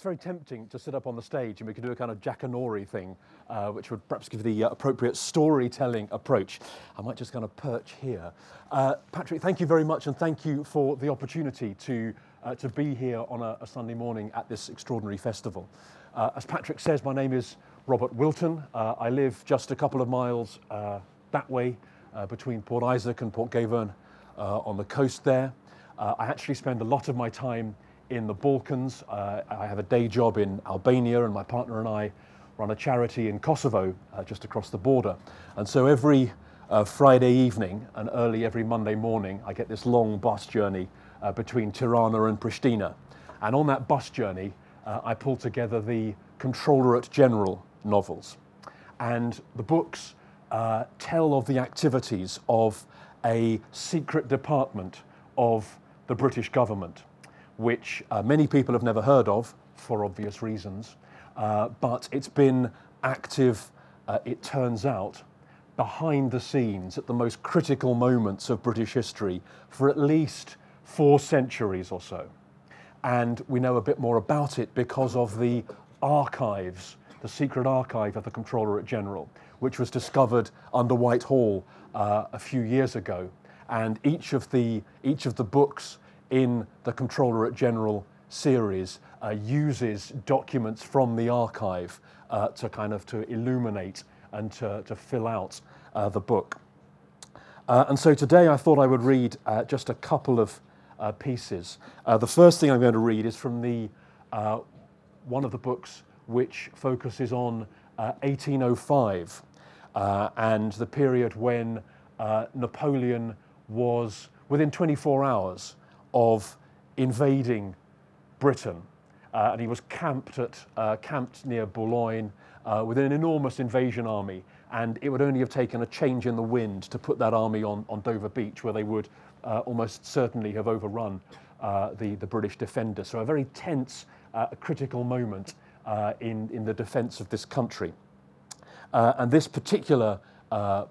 it's very tempting to sit up on the stage and we could do a kind of Jackanory thing, uh, which would perhaps give the uh, appropriate storytelling approach. I might just kind of perch here. Uh, Patrick, thank you very much, and thank you for the opportunity to, uh, to be here on a, a, Sunday morning at this extraordinary festival. Uh, as Patrick says, my name is Robert Wilton. Uh, I live just a couple of miles that way between Port Isaac and Port Portgaverne on the coast there. I actually spend a lot of my time in the Balkans. Uh, I have a day job in Albania, and my partner and I run a charity in Kosovo, uh, just across the border. And so every uh, Friday evening and early every Monday morning, I get this long bus journey uh, between Tirana and Pristina. And on that bus journey, uh, I pull together the Comptrollerate General novels. And the books uh, tell of the activities of a secret department of the British government which uh, many people have never heard of for obvious reasons, uh, but it's been active, uh, it turns out, behind the scenes at the most critical moments of British history for at least four centuries or so. And we know a bit more about it because of the archives, the secret archive of the Comptrollerate General, which was discovered under Whitehall uh, a few years ago. And each of the, each of the books in the Comptrollerate General series uh, uses documents from the archive uh, to kind of to illuminate and to, to fill out uh, the book. Uh, and so today I thought I would read uh, just a couple of uh, pieces. the first thing I'm going to read is from the one of the books which focuses on 1805 and the period when Napoleon was within 24 hours of invading Britain. Uh, and he was camped, at, uh, camped near Boulogne uh, with an enormous invasion army. And it would only have taken a change in the wind to put that army on, on Dover Beach, where they would uh, almost certainly have overrun uh, the, the British defenders. So, a very tense, uh, critical moment in, in the defense of this country. and this particular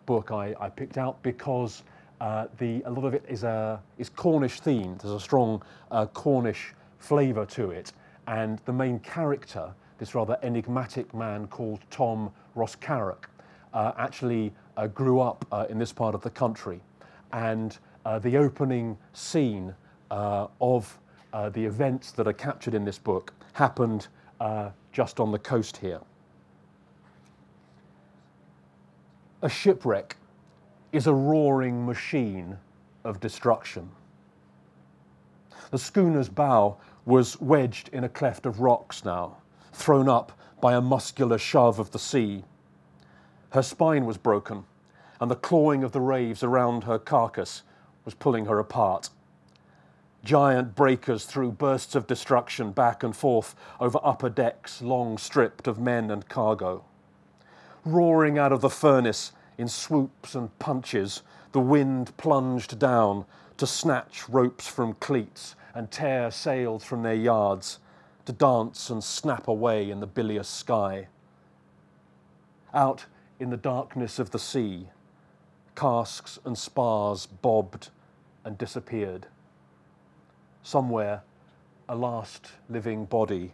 book I, I picked out because uh, the, a lot of it is, uh, is Cornish themed. There's a strong uh, Cornish flavour to it. And the main character, this rather enigmatic man called Tom Roscarrock, uh, actually uh, grew up uh, in this part of the country. And the opening scene of the events that are captured in this book happened just on the coast here. A shipwreck is a roaring machine of destruction. The schooner's bow was wedged in a cleft of rocks now, thrown up by a muscular shove of the sea. Her spine was broken, and the clawing of the waves around her carcass was pulling her apart. Giant breakers threw bursts of destruction back and forth over upper decks, long stripped of men and cargo. Roaring out of the furnace in swoops and punches, the wind plunged down to snatch ropes from cleats and tear sails from their yards, to dance and snap away in the bilious sky. Out in the darkness of the sea, casks and spars bobbed and disappeared. Somewhere, a last living body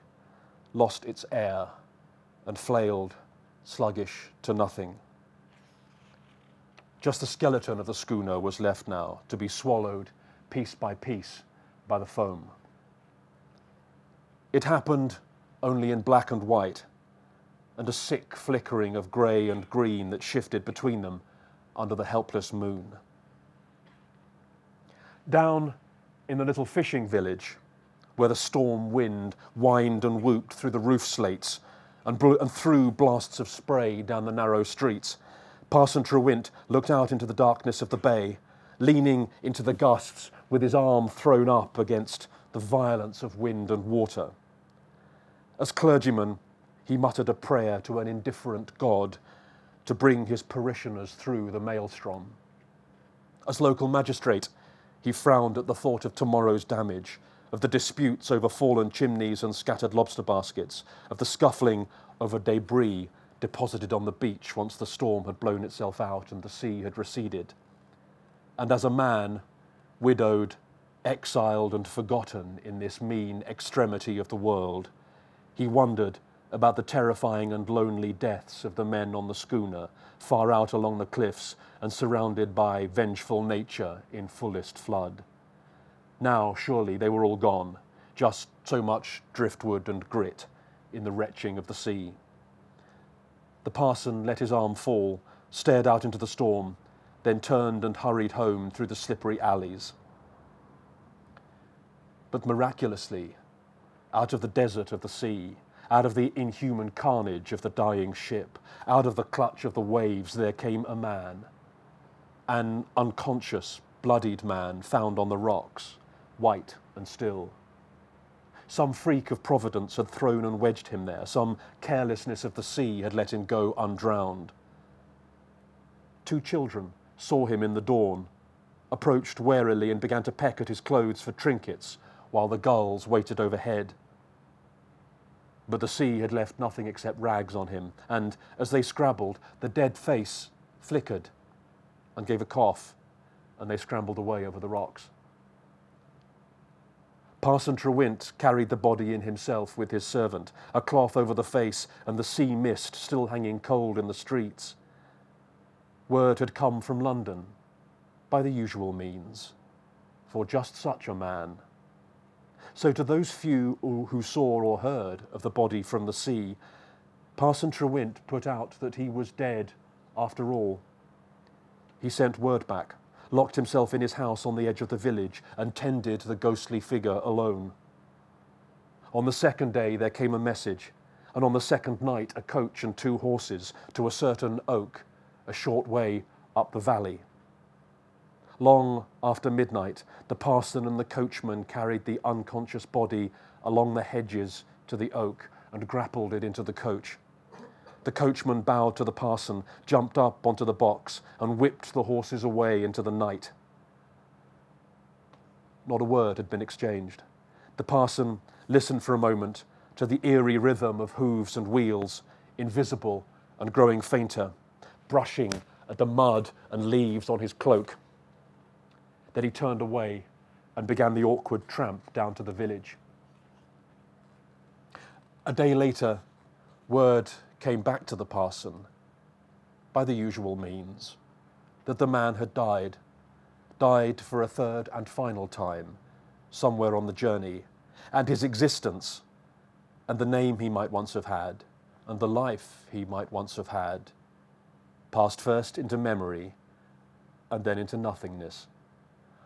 lost its air and flailed, sluggish to nothing. Just the skeleton of the schooner was left now to be swallowed piece by piece by the foam. It happened only in black and white, and a sick flickering of grey and green that shifted between them under the helpless moon. Down in the little fishing village, where the storm wind whined and whooped through the roof slates and, blew, and threw blasts of spray down the narrow streets, Parson Trewint looked out into the darkness of the bay, leaning into the gusts with his arm thrown up against the violence of wind and water. As clergyman, he muttered a prayer to an indifferent God to bring his parishioners through the maelstrom. As local magistrate, he frowned at the thought of tomorrow's damage, of the disputes over fallen chimneys and scattered lobster baskets, of the scuffling over debris deposited on the beach once the storm had blown itself out and the sea had receded. And as a man, widowed, exiled, and forgotten in this mean extremity of the world, He wondered about the terrifying and lonely deaths of the men on the schooner, far out along the cliffs and surrounded by vengeful nature in fullest flood. Now, surely, they were all gone, just so much driftwood and grit in the retching of the sea. The parson let his arm fall, stared out into the storm, then turned and hurried home through the slippery alleys. But miraculously, out of the desert of the sea, out of the inhuman carnage of the dying ship, out of the clutch of the waves, there came a man, an unconscious, bloodied man found on the rocks, white and still. Some freak of providence had thrown and wedged him there, some carelessness of the sea had let him go undrowned. Two children saw him in the dawn, approached warily and began to peck at his clothes for trinkets while the gulls waited overhead. But the sea had left nothing except rags on him, and as they scrabbled, the dead face flickered and gave a cough, and they scrambled away over the rocks. Parson Trewint carried the body in himself with his servant, a cloth over the face and the sea mist still hanging cold in the streets. Word had come from London by the usual means for just such a man so, to those few who saw or heard of the body from the sea, Parson Trewint put out that he was dead after all. He sent word back, locked himself in his house on the edge of the village, and tended the ghostly figure alone. On the second day, there came a message, and on the second night, a coach and two horses to a certain oak, a short way up the valley. Long after midnight, the parson and the coachman carried the unconscious body along the hedges to the oak and grappled it into the coach. The coachman bowed to the parson, jumped up onto the box, and whipped the horses away into the night. Not a word had been exchanged. The parson listened for a moment to the eerie rhythm of hooves and wheels, invisible and growing fainter, brushing at the mud and leaves on his cloak then he turned away and began the awkward tramp down to the village. A day later, word came back to the parson, by the usual means, that the man had died, died for a third and final time, somewhere on the journey, and his existence, and the name he might once have had, and the life he might once have had, passed first into memory and then into nothingness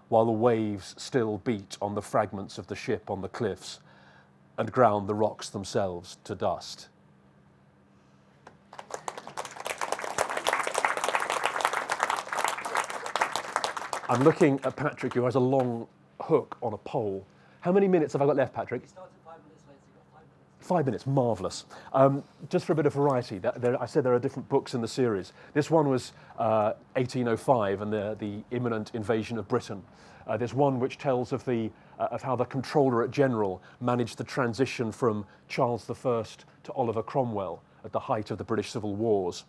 while the waves still beat on the fragments of the ship on the cliffs and ground the rocks themselves to dust. I'm looking at Patrick, who has a long hook on a pole. How many minutes have I got left, Patrick? Five minutes, marvellous. Um, just for a bit of variety, there, I said there are different books in the series. This one was uh, 1805 and the, the imminent invasion of Britain. Uh, there's one which tells of, the, uh, of how the Controller General managed the transition from Charles I to Oliver Cromwell at the height of the British Civil Wars.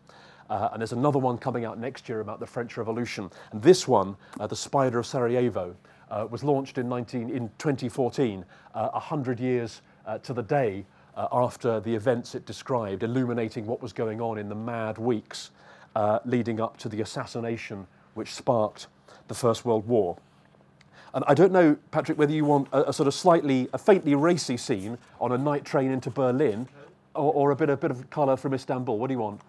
Uh, and there's another one coming out next year about the French Revolution. And this one, uh, The Spider of Sarajevo, uh, was launched in, 19, in 2014, uh, 100 years to the day uh, after the events it described, illuminating what was going on in the mad weeks uh, leading up to the assassination which sparked the First World War. And I don't know, Patrick, whether you want a, a sort of slightly, a faintly racy scene on a night train into Berlin, or, or a bit, a bit of colour from Istanbul. What do you want?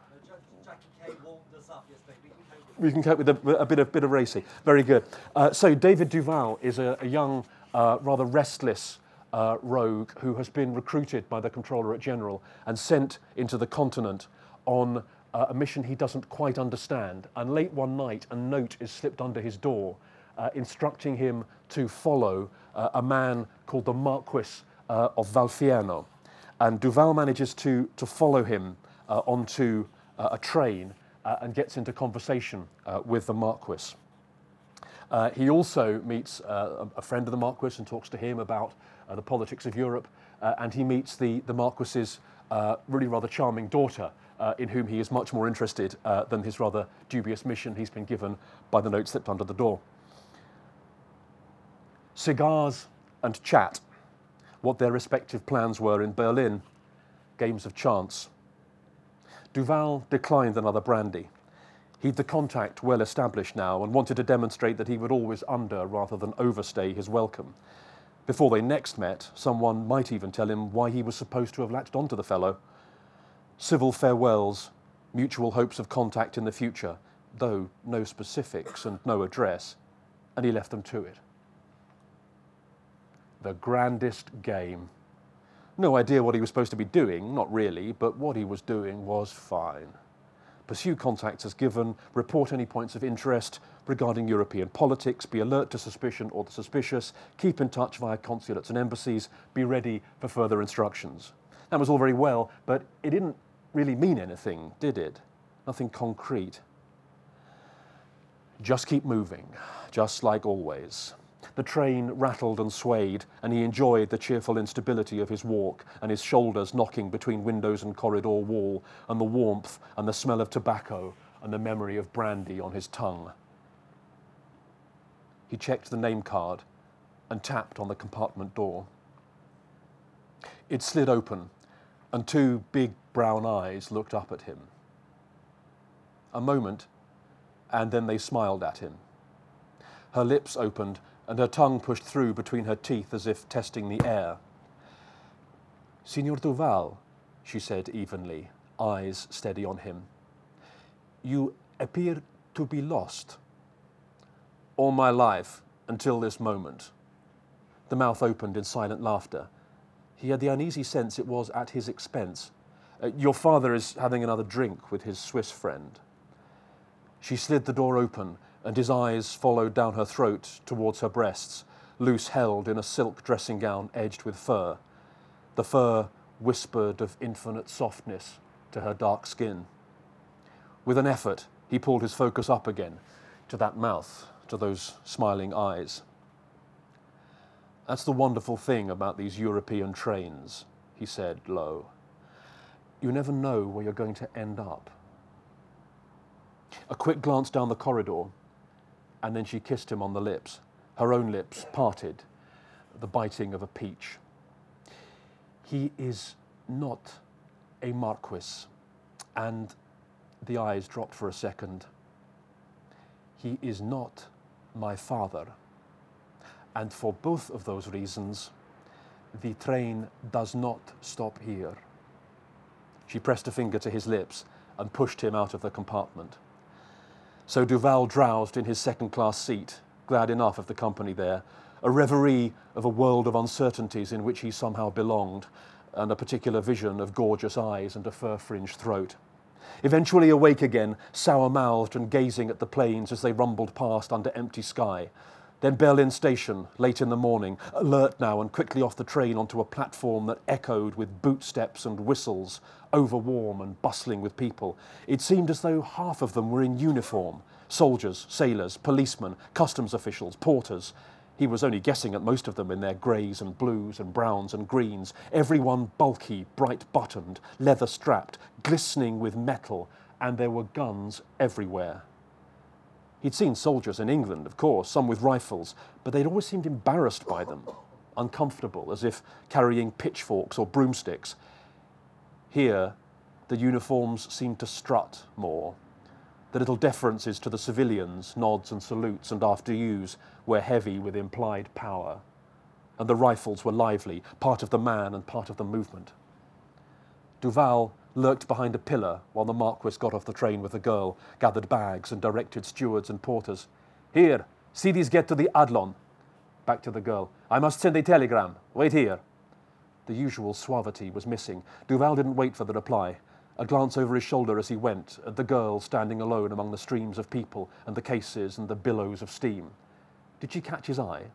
We can cope with a, a, bit of bit of racy. Very good. Uh, so David Duval is a, a young, uh, rather restless uh, rogue who has been recruited by the Controller General and sent into the continent on uh, a mission he doesn't quite understand. And late one night, a note is slipped under his door uh, instructing him to follow uh, a man called the Marquis of Valfierno. And Duval manages to, to follow him onto a train and gets into conversation with the Marquis. Uh, he also meets uh, a friend of the Marquis and talks to him about uh, the politics of Europe, uh, and he meets the, the Marquis's uh, really rather charming daughter, uh, in whom he is much more interested uh, than his rather dubious mission he's been given by the note slipped under the door. Cigars and chat, what their respective plans were in Berlin, games of chance. Duval declined another brandy. He'd the contact well established now and wanted to demonstrate that he would always under rather than overstay his welcome. Before they next met, someone might even tell him why he was supposed to have latched onto the fellow. Civil farewells, mutual hopes of contact in the future, though no specifics and no address, and he left them to it. The grandest game. No idea what he was supposed to be doing, not really, but what he was doing was fine. Pursue contacts as given, report any points of interest regarding European politics, be alert to suspicion or the suspicious, keep in touch via consulates and embassies, be ready for further instructions. That was all very well, but it didn't really mean anything, did it? Nothing concrete. Just keep moving, just like always. The train rattled and swayed, and he enjoyed the cheerful instability of his walk and his shoulders knocking between windows and corridor wall, and the warmth and the smell of tobacco and the memory of brandy on his tongue. He checked the name card and tapped on the compartment door. It slid open, and two big brown eyes looked up at him. A moment, and then they smiled at him. Her lips opened and her tongue pushed through between her teeth as if testing the air. Signor Duval, she said evenly, eyes steady on him. You appear to be lost. All my life, until this moment. The mouth opened in silent laughter. He had the uneasy sense it was at his expense. Uh, your father is having another drink with his Swiss friend. She slid the door open and his eyes followed down her throat towards her breasts, loose held in a silk dressing gown edged with fur. The fur whispered of infinite softness to her dark skin. With an effort, he pulled his focus up again to that mouth, to those smiling eyes. That's the wonderful thing about these European trains, he said low. You never know where you're going to end up. A quick glance down the corridor and then she kissed him on the lips. Her own lips parted, the biting of a peach. He is not a marquis, and the eyes dropped for a second. He is not my father, and for both of those reasons, the train does not stop here. She pressed a finger to his lips and pushed him out of the compartment. So Duval drowsed in his second class seat, glad enough of the company there, a reverie of a world of uncertainties in which he somehow belonged, and a particular vision of gorgeous eyes and a fur fringed throat. Eventually awake again, sour mouthed and gazing at the plains as they rumbled past under empty sky, then Berlin station, late in the morning, alert now and quickly off the train onto a platform that echoed with bootsteps and whistles, overwarm and bustling with people. It seemed as though half of them were in uniform soldiers, sailors, policemen, customs officials, porters. He was only guessing at most of them in their greys and blues and browns and greens, everyone bulky, bright buttoned, leather strapped, glistening with metal, and there were guns everywhere. He'd seen soldiers in England, of course, some with rifles, but they'd always seemed embarrassed by them, uncomfortable, as if carrying pitchforks or broomsticks. Here, the uniforms seemed to strut more. The little deferences to the civilians, nods and salutes and after yous, were heavy with implied power. And the rifles were lively, part of the man and part of the movement. Duval lurked behind a pillar while the Marquis got off the train with the girl, gathered bags, and directed stewards and porters. Here, see these get to the Adlon. Back to the girl. I must send a telegram. Wait here. The usual suavity was missing. Duval didn't wait for the reply. A glance over his shoulder as he went at the girl standing alone among the streams of people and the cases and the billows of steam. Did she catch his eye?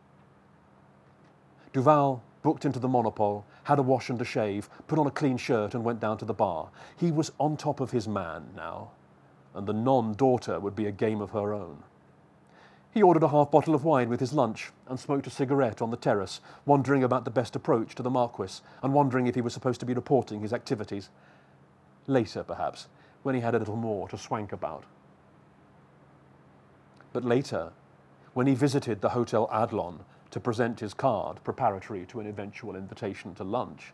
Duval booked into the monopole, had a wash and a shave, put on a clean shirt, and went down to the bar. He was on top of his man now, and the non daughter would be a game of her own. He ordered a half bottle of wine with his lunch and smoked a cigarette on the terrace, wondering about the best approach to the Marquis and wondering if he was supposed to be reporting his activities. Later, perhaps, when he had a little more to swank about. But later, when he visited the Hotel Adlon to present his card preparatory to an eventual invitation to lunch.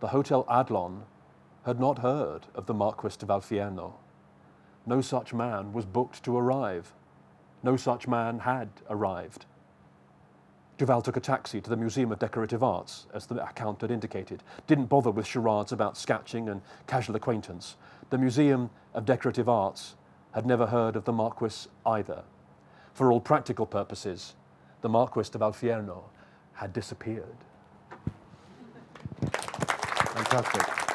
The Hotel Adlon had not heard of the Marquis de Valfierno. No such man was booked to arrive. No such man had arrived. Duval took a taxi to the Museum of Decorative Arts, as the account had indicated, didn't bother with charades about sketching and casual acquaintance. The Museum of Decorative Arts had never heard of the Marquis either. For all practical purposes, the Marquis de Valfierno had disappeared. Fantastic.